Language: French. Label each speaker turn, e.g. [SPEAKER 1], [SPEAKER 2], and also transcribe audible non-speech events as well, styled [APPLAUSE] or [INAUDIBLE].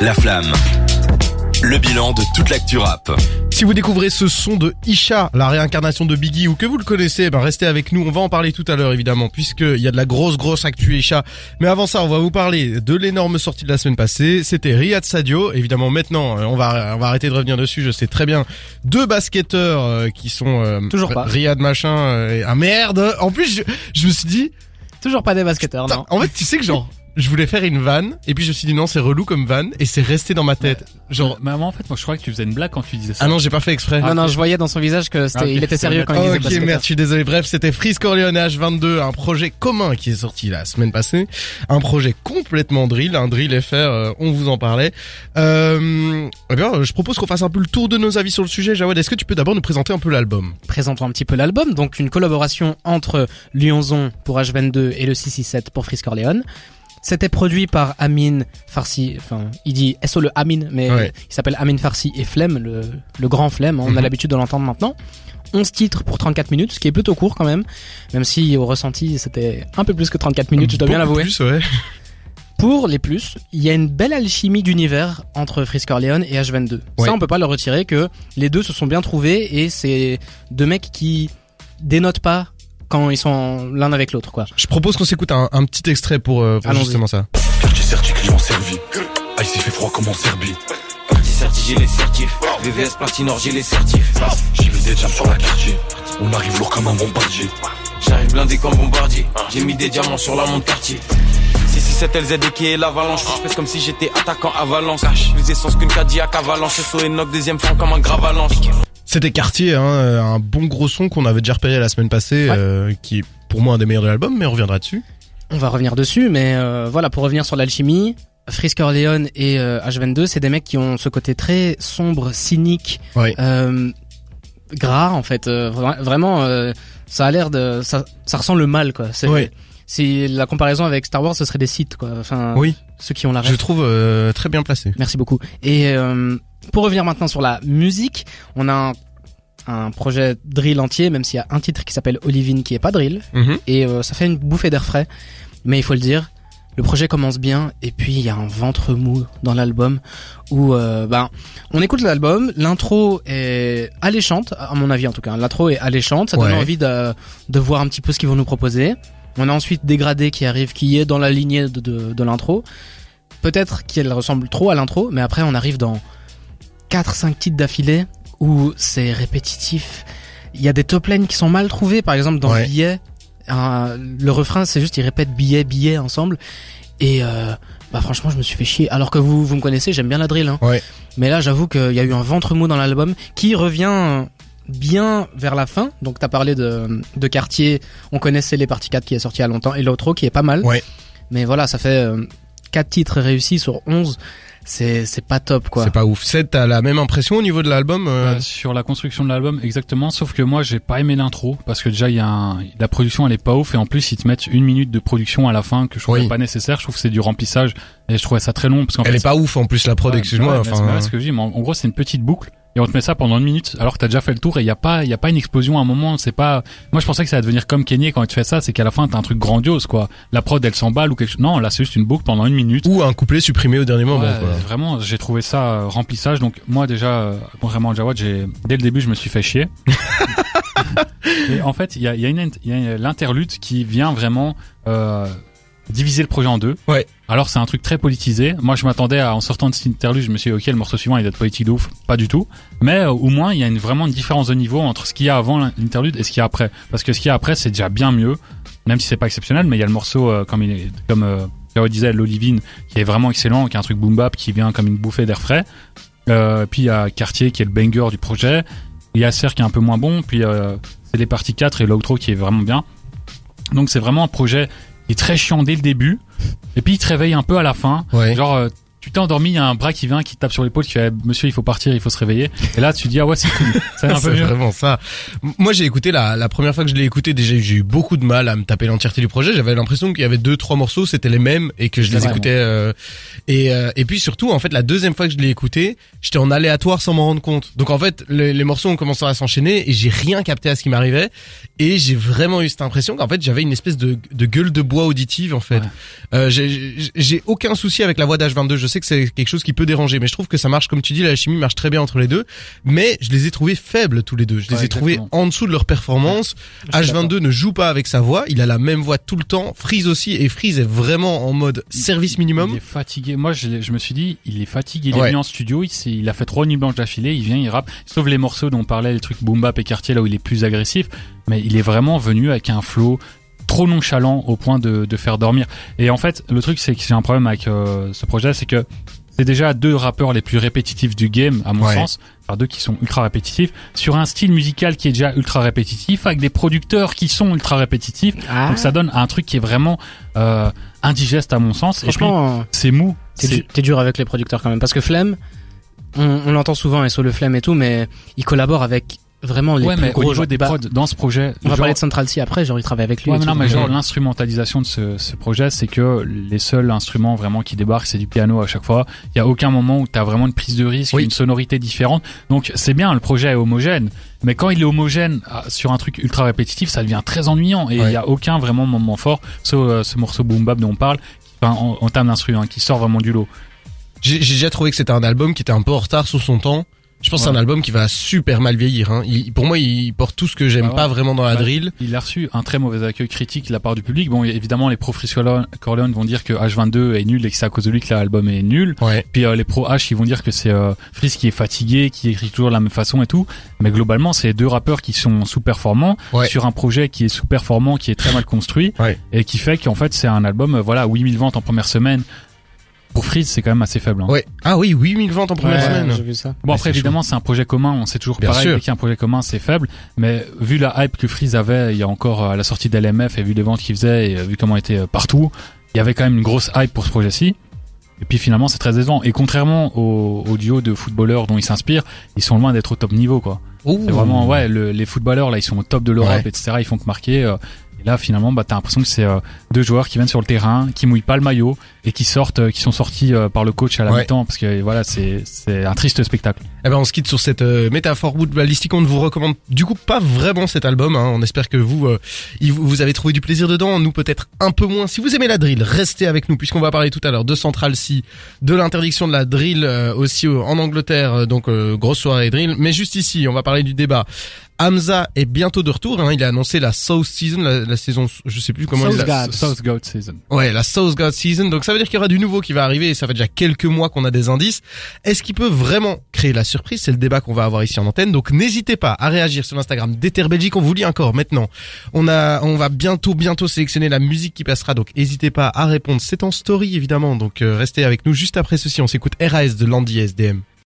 [SPEAKER 1] La Flamme. Le bilan de toute l'actu rap.
[SPEAKER 2] Si vous découvrez ce son de Isha, la réincarnation de Biggie, ou que vous le connaissez, ben restez avec nous. On va en parler tout à l'heure, évidemment, puisqu'il y a de la grosse, grosse actu Isha. Mais avant ça, on va vous parler de l'énorme sortie de la semaine passée. C'était Riyad Sadio. Évidemment, maintenant, euh, on va, on va arrêter de revenir dessus. Je sais très bien. Deux basketteurs euh, qui sont... euh,
[SPEAKER 3] Toujours pas.
[SPEAKER 2] Riyad machin. euh, ah merde En plus, je, je me suis dit...
[SPEAKER 3] Toujours pas des basketteurs, non.
[SPEAKER 2] En fait, tu sais que genre... [LAUGHS] Je voulais faire une vanne, et puis je me suis dit non, c'est relou comme vanne, et c'est resté dans ma tête. Genre,
[SPEAKER 4] Mais moi, en fait, moi, je croyais que tu faisais une blague quand tu disais ça.
[SPEAKER 2] ah non, j'ai pas fait exprès.
[SPEAKER 3] non, non, je voyais dans son visage que c'était,
[SPEAKER 4] Ah, ok.
[SPEAKER 3] il était sérieux quand il
[SPEAKER 2] Oh,
[SPEAKER 3] disait
[SPEAKER 2] ok, merde, je suis désolé. Bref, c'était Freeze Corleone et H22, un projet commun qui est sorti la semaine passée. Un projet complètement drill, un drill FR, euh, on vous en parlait. Euh, eh bien, je propose qu'on fasse un peu le tour de nos avis sur le sujet. Jawad, est-ce que tu peux d'abord nous présenter un peu l'album?
[SPEAKER 3] Présentons un petit peu l'album. Donc, une collaboration entre Lyonzon pour H22 et le 667 pour Frisk Corleone. C'était produit par Amin Farsi, enfin, il dit SO le Amin, mais
[SPEAKER 2] Ouais.
[SPEAKER 3] il s'appelle Amin Farsi et Flemme, le, le grand Flemme. On
[SPEAKER 2] Mhm.
[SPEAKER 3] a l'habitude de l'entendre maintenant. 11 titres pour 34 minutes, ce qui est plutôt court quand même. Même si au ressenti, c'était un peu plus que 34 minutes, je dois bien l'avouer.
[SPEAKER 2] ouais.
[SPEAKER 3] Pour les plus, il y a une belle alchimie d'univers entre Frisk Corleone et H22.
[SPEAKER 2] Ouais.
[SPEAKER 3] Ça, on peut pas le retirer que les deux se sont bien trouvés et c'est deux mecs qui dénotent pas quand ils sont l'un avec l'autre, quoi.
[SPEAKER 2] Je propose qu'on s'écoute un, un petit extrait pour, euh, pour justement ça.
[SPEAKER 5] Quartier certi, client servi. Ah, il s'est fait froid comme en Serbie.
[SPEAKER 6] Parti certi, j'ai les certifs. VVS Platinor, j'ai les certifs.
[SPEAKER 5] J'ai mis des jams sur la quartier. On arrive lourd comme un bombardier.
[SPEAKER 6] J'arrive blindé comme bombardier. J'ai mis des diamants sur la montre quartier. 667 LZD qui est l'avalanche. Je fais comme si j'étais attaquant à Valence. Plus d'essence qu'une Cadillac à Valence. SO et Noc, deuxième femme comme un grave avalanche.
[SPEAKER 2] C'était Cartier, hein, euh, un bon gros son qu'on avait déjà repéré la semaine passée,
[SPEAKER 3] Ouais.
[SPEAKER 2] euh, qui est pour moi un des meilleurs de l'album, mais on reviendra dessus.
[SPEAKER 3] On va revenir dessus, mais euh, voilà, pour revenir sur l'alchimie, Frisk Corleone et euh, H22, c'est des mecs qui ont ce côté très sombre, cynique,
[SPEAKER 2] Ouais.
[SPEAKER 3] gras en fait. Vra- vraiment, ça a l'air de, ça, ça ressent le mal quoi. C'est,
[SPEAKER 2] Ouais.
[SPEAKER 3] Si la comparaison avec Star Wars, ce serait des sites quoi. Enfin,
[SPEAKER 2] Oui.
[SPEAKER 3] ceux qui ont la
[SPEAKER 2] Je trouve très bien placé.
[SPEAKER 3] Merci beaucoup. Et pour revenir maintenant sur la musique, on a un, un projet drill entier, même s'il y a un titre qui s'appelle Olivine qui est pas drill,
[SPEAKER 2] Mhm.
[SPEAKER 3] et euh, ça fait une bouffée d'air frais. Mais il faut le dire, le projet commence bien, et puis il y a un ventre mou dans l'album où, euh, ben, on écoute l'album, l'intro est alléchante, à mon avis en tout cas. L'intro est alléchante, ça donne envie de, de voir un petit peu ce qu'ils vont nous proposer. On a ensuite Dégradé qui arrive, qui est dans la lignée de, de, de l'intro. Peut-être qu'elle ressemble trop à l'intro, mais après on arrive dans 4-5 titres d'affilée où c'est répétitif. Il y a des top lines qui sont mal trouvées, par exemple dans
[SPEAKER 2] Ouais.
[SPEAKER 3] Billet. le refrain c'est juste ils répètent billet billet ensemble et euh, bah franchement je me suis fait chier alors que vous vous me connaissez j'aime bien la drill hein.
[SPEAKER 2] Ouais.
[SPEAKER 3] mais là j'avoue qu'il y a eu un ventre mou dans l'album qui revient bien vers la fin donc t'as parlé de, de quartier on connaissait les parties 4 qui est sorti il y a longtemps et l'autre qui est pas mal
[SPEAKER 2] Ouais.
[SPEAKER 3] mais voilà ça fait 4 titres réussis sur 11 c'est c'est pas top quoi
[SPEAKER 2] C'est pas ouf. C'est t'as la même impression au niveau de l'album euh,
[SPEAKER 4] Euh, sur la construction de l'album, exactement. Sauf que moi, j'ai pas aimé l'intro parce que déjà, il y a un, la production, elle est pas ouf et en plus, ils te mettent une minute de production à la fin que je
[SPEAKER 2] Oui.
[SPEAKER 4] pas nécessaire. Je trouve que c'est du remplissage et je trouvais ça très long parce qu'en
[SPEAKER 2] Elle
[SPEAKER 4] fait,
[SPEAKER 2] est pas ouf en plus la prod,
[SPEAKER 4] Ouais,
[SPEAKER 2] excuse-moi.
[SPEAKER 4] ouais, mais c'est
[SPEAKER 2] enfin,
[SPEAKER 4] pas ce que je dis, mais en, en gros, c'est une petite boucle. Et on te met ça pendant une minute, alors que t'as déjà fait le tour et il y a pas, il y a pas une explosion à un moment. C'est pas. Moi, je pensais que ça allait devenir comme Kenny quand tu fais ça, c'est qu'à la fin t'as un truc grandiose, quoi. La prod, elle s'emballe ou quelque chose. Non, là, c'est juste une boucle pendant une minute.
[SPEAKER 2] ou un couplet supprimé au dernier moment.
[SPEAKER 4] Ouais,
[SPEAKER 2] quoi.
[SPEAKER 4] vraiment, j'ai trouvé ça euh, remplissage. Donc moi déjà, euh, contrairement à Jawad, j'ai dès le début je me suis fait chier. [LAUGHS] et en fait, il y a, y a une y a l'interlude qui vient vraiment euh, diviser le projet en deux.
[SPEAKER 2] Ouais.
[SPEAKER 4] Alors c'est un truc très politisé. Moi je m'attendais à en sortant de cet interlude, je me suis dit ok le morceau suivant il va être politique de ouf, pas du tout. Mais euh, au moins il y a une, vraiment une différence de niveau entre ce qu'il y a avant l'interlude et ce qu'il y a après. Parce que ce qu'il y a après c'est déjà bien mieux, même si c'est pas exceptionnel. Mais il y a le morceau euh, comme il est, comme euh, disait l'Olivine qui est vraiment excellent, qui est un truc boom bap qui vient comme une bouffée d'air frais. Euh, puis il y a Cartier qui est le banger du projet. Il y a Serre qui est un peu moins bon. Puis c'est les parties 4 et l'outro qui est vraiment bien. Donc c'est vraiment un projet qui est très chiant dès le début. Et puis il te réveille un peu à la fin.
[SPEAKER 2] Ouais.
[SPEAKER 4] Genre euh, tu t'es endormi, il y a un bras qui vient, qui te tape sur l'épaule, qui fait Monsieur, il faut partir, il faut se réveiller. Et là tu dis ah ouais c'est cool, va un [LAUGHS] peu
[SPEAKER 2] c'est
[SPEAKER 4] mieux.
[SPEAKER 2] vraiment ça. Moi, j'ai écouté la, la première fois que je l'ai écouté, déjà j'ai eu beaucoup de mal à me taper l'entièreté du projet. J'avais l'impression qu'il y avait deux, trois morceaux, c'était les mêmes et que je
[SPEAKER 3] C'est
[SPEAKER 2] les écoutais. euh, et euh, et puis surtout, en fait, la deuxième fois que je l'ai écouté, j'étais en aléatoire sans m'en rendre compte. Donc en fait, les, les morceaux ont commencé à s'enchaîner et j'ai rien capté à ce qui m'arrivait. Et j'ai vraiment eu cette impression qu'en fait, j'avais une espèce de, de gueule de bois auditive en fait.
[SPEAKER 4] Ouais.
[SPEAKER 2] Euh, j'ai- aucun souci avec la voix d'H22. Je sais que c'est quelque chose qui peut déranger, mais je trouve que ça marche comme tu dis, la chimie marche très bien entre les deux. Mais je les ai trouvés faibles tous les deux. Je les
[SPEAKER 4] Ouais,
[SPEAKER 2] ai trouvés
[SPEAKER 4] exactement.
[SPEAKER 2] en dessous de leur performance. H22 ne joue pas avec sa voix, il a la même voix tout le temps. Freeze aussi, et Freeze est vraiment en mode service minimum.
[SPEAKER 4] Il est fatigué. Moi, je, me suis dit, il est fatigué. Il
[SPEAKER 2] Ouais.
[SPEAKER 4] est venu en studio, il, il a fait trois nuits blanches d'affilée, il vient, il rappe. Sauf les morceaux dont on parlait, les trucs boom bap et quartier, là où il est plus agressif. Mais il est vraiment venu avec un flow trop nonchalant au point de, de faire dormir. Et en fait, le truc, c'est que j'ai un problème avec euh, ce projet, c'est que c'est déjà deux rappeurs les plus répétitifs du game, à mon
[SPEAKER 2] Ouais.
[SPEAKER 4] sens. Enfin, deux qui sont ultra répétitifs. Sur un style musical qui est déjà ultra répétitif, avec des producteurs qui sont ultra répétitifs.
[SPEAKER 3] Ah,
[SPEAKER 4] Donc ça donne un truc qui est vraiment euh, indigeste à mon sens. Et puis,
[SPEAKER 3] franchement,
[SPEAKER 4] c'est mou.
[SPEAKER 3] t'es
[SPEAKER 4] C'est
[SPEAKER 3] du- t'es dur avec les producteurs quand même. Parce que Flemme, on, on l'entend souvent, et sur le Flemme et tout, mais il collabore avec vraiment les
[SPEAKER 4] ouais,
[SPEAKER 3] plus
[SPEAKER 4] mais
[SPEAKER 3] gros.
[SPEAKER 4] au niveau
[SPEAKER 3] genre,
[SPEAKER 4] des prods dans ce projet,
[SPEAKER 3] On va parler de Central C après, genre il travaille avec lui.
[SPEAKER 4] Ouais, mais non, mais genre
[SPEAKER 3] euh,
[SPEAKER 4] l'instrumentalisation de ce, ce projet, c'est que les seuls instruments vraiment qui débarquent, c'est du piano à chaque fois. Il y a aucun moment où t'as vraiment une prise de risque,
[SPEAKER 2] Oui.
[SPEAKER 4] une sonorité différente. Donc c'est bien, le projet est homogène. Mais quand il est homogène ah, sur un truc ultra répétitif, ça devient très ennuyant et il
[SPEAKER 2] Ouais.
[SPEAKER 4] y a aucun vraiment moment fort. Sauf euh, ce morceau boom bap dont on parle, enfin, en, en termes d'instrument, qui sort vraiment du lot.
[SPEAKER 2] J'ai j'ai déjà trouvé que c'était un album qui était un peu en retard sur son temps. Je pense que c'est un album qui va super mal vieillir. Hein. Il- pour moi, il porte tout ce que j'aime
[SPEAKER 4] Bah ouais.
[SPEAKER 2] pas vraiment dans la
[SPEAKER 4] Bah,
[SPEAKER 2] drill.
[SPEAKER 4] Il a reçu un très mauvais accueil critique de la part du public. Bon, évidemment, les pro Freeze Corleone vont dire que H22 est nul et que c'est à cause de lui que l'album est nul.
[SPEAKER 2] Ouais.
[SPEAKER 4] Puis euh, les pro H, ils vont dire que c'est euh, qui est fatigué, qui écrit toujours de la même façon et tout. Mais globalement, c'est deux rappeurs qui sont sous-performants
[SPEAKER 2] Ouais.
[SPEAKER 4] sur un projet qui est sous-performant, qui est très mal construit
[SPEAKER 2] Ouais.
[SPEAKER 4] et qui fait qu'en fait, c'est un album, euh, voilà, 8000 ventes en première semaine. Pour Freeze, c'est quand même assez faible. hein.
[SPEAKER 2] Ouais. Ah oui, 8000 ventes en première
[SPEAKER 3] ouais,
[SPEAKER 2] semaine.
[SPEAKER 3] J'ai vu ça.
[SPEAKER 4] Bon après évidemment c'est un projet commun, on sait toujours
[SPEAKER 2] Bien
[SPEAKER 4] pareil,
[SPEAKER 2] sûr.
[SPEAKER 4] dès qu'il y a un projet commun c'est faible, mais vu la hype que Freeze avait il y a encore euh, à la sortie d'LMF et vu les ventes qu'il faisait et euh, vu comment il était euh, partout, il y avait quand même une grosse hype pour ce projet-ci. Et puis finalement c'est très décevant. Et contrairement au, au duo de footballeurs dont ils s'inspirent, ils sont loin d'être au top niveau quoi.
[SPEAKER 2] Ouh.
[SPEAKER 4] C'est vraiment ouais le- les footballeurs là ils sont au top de l'Europe
[SPEAKER 2] Ouais.
[SPEAKER 4] etc. Ils font que marquer. euh, et là finalement bah t'as l'impression que c'est euh, deux joueurs qui viennent sur le terrain, qui mouillent pas le maillot et qui sortent, euh, qui sont sortis euh, par le coach à la
[SPEAKER 2] Ouais.
[SPEAKER 4] mi-temps parce que voilà c'est c'est un triste spectacle.
[SPEAKER 2] Eh ben on se quitte sur cette euh, métaphore footballistique. On ne vous recommande du coup pas vraiment cet album. Hein. On espère que vous, euh, vous avez trouvé du plaisir dedans. Nous peut-être un peu moins. Si vous aimez la drill, restez avec nous puisqu'on va parler tout à l'heure de Central C, de l'interdiction de la drill euh, aussi en Angleterre. donc euh, grosse soirée drill. Mais juste ici, on va parler du débat. Hamza est bientôt de retour. Hein. Il a annoncé la South Season, la, la saison, je sais plus comment il
[SPEAKER 3] South
[SPEAKER 2] l'a-
[SPEAKER 3] God.
[SPEAKER 4] South Goat Season.
[SPEAKER 2] Ouais, la South God Season. Donc ça veut dire qu'il y aura du nouveau qui va arriver et ça fait déjà quelques mois qu'on a des indices. Est-ce qu'il peut vraiment créer la surprise? C'est le débat qu'on va avoir ici en antenne. Donc n'hésitez pas à réagir sur l'Instagram d'Ether Belgique. On vous lit encore maintenant. On a, on va bientôt, bientôt sélectionner la musique qui passera. Donc n'hésitez pas à répondre. C'est en story évidemment. Donc euh, restez avec nous juste après ceci. On s'écoute RAS de Landy SDM.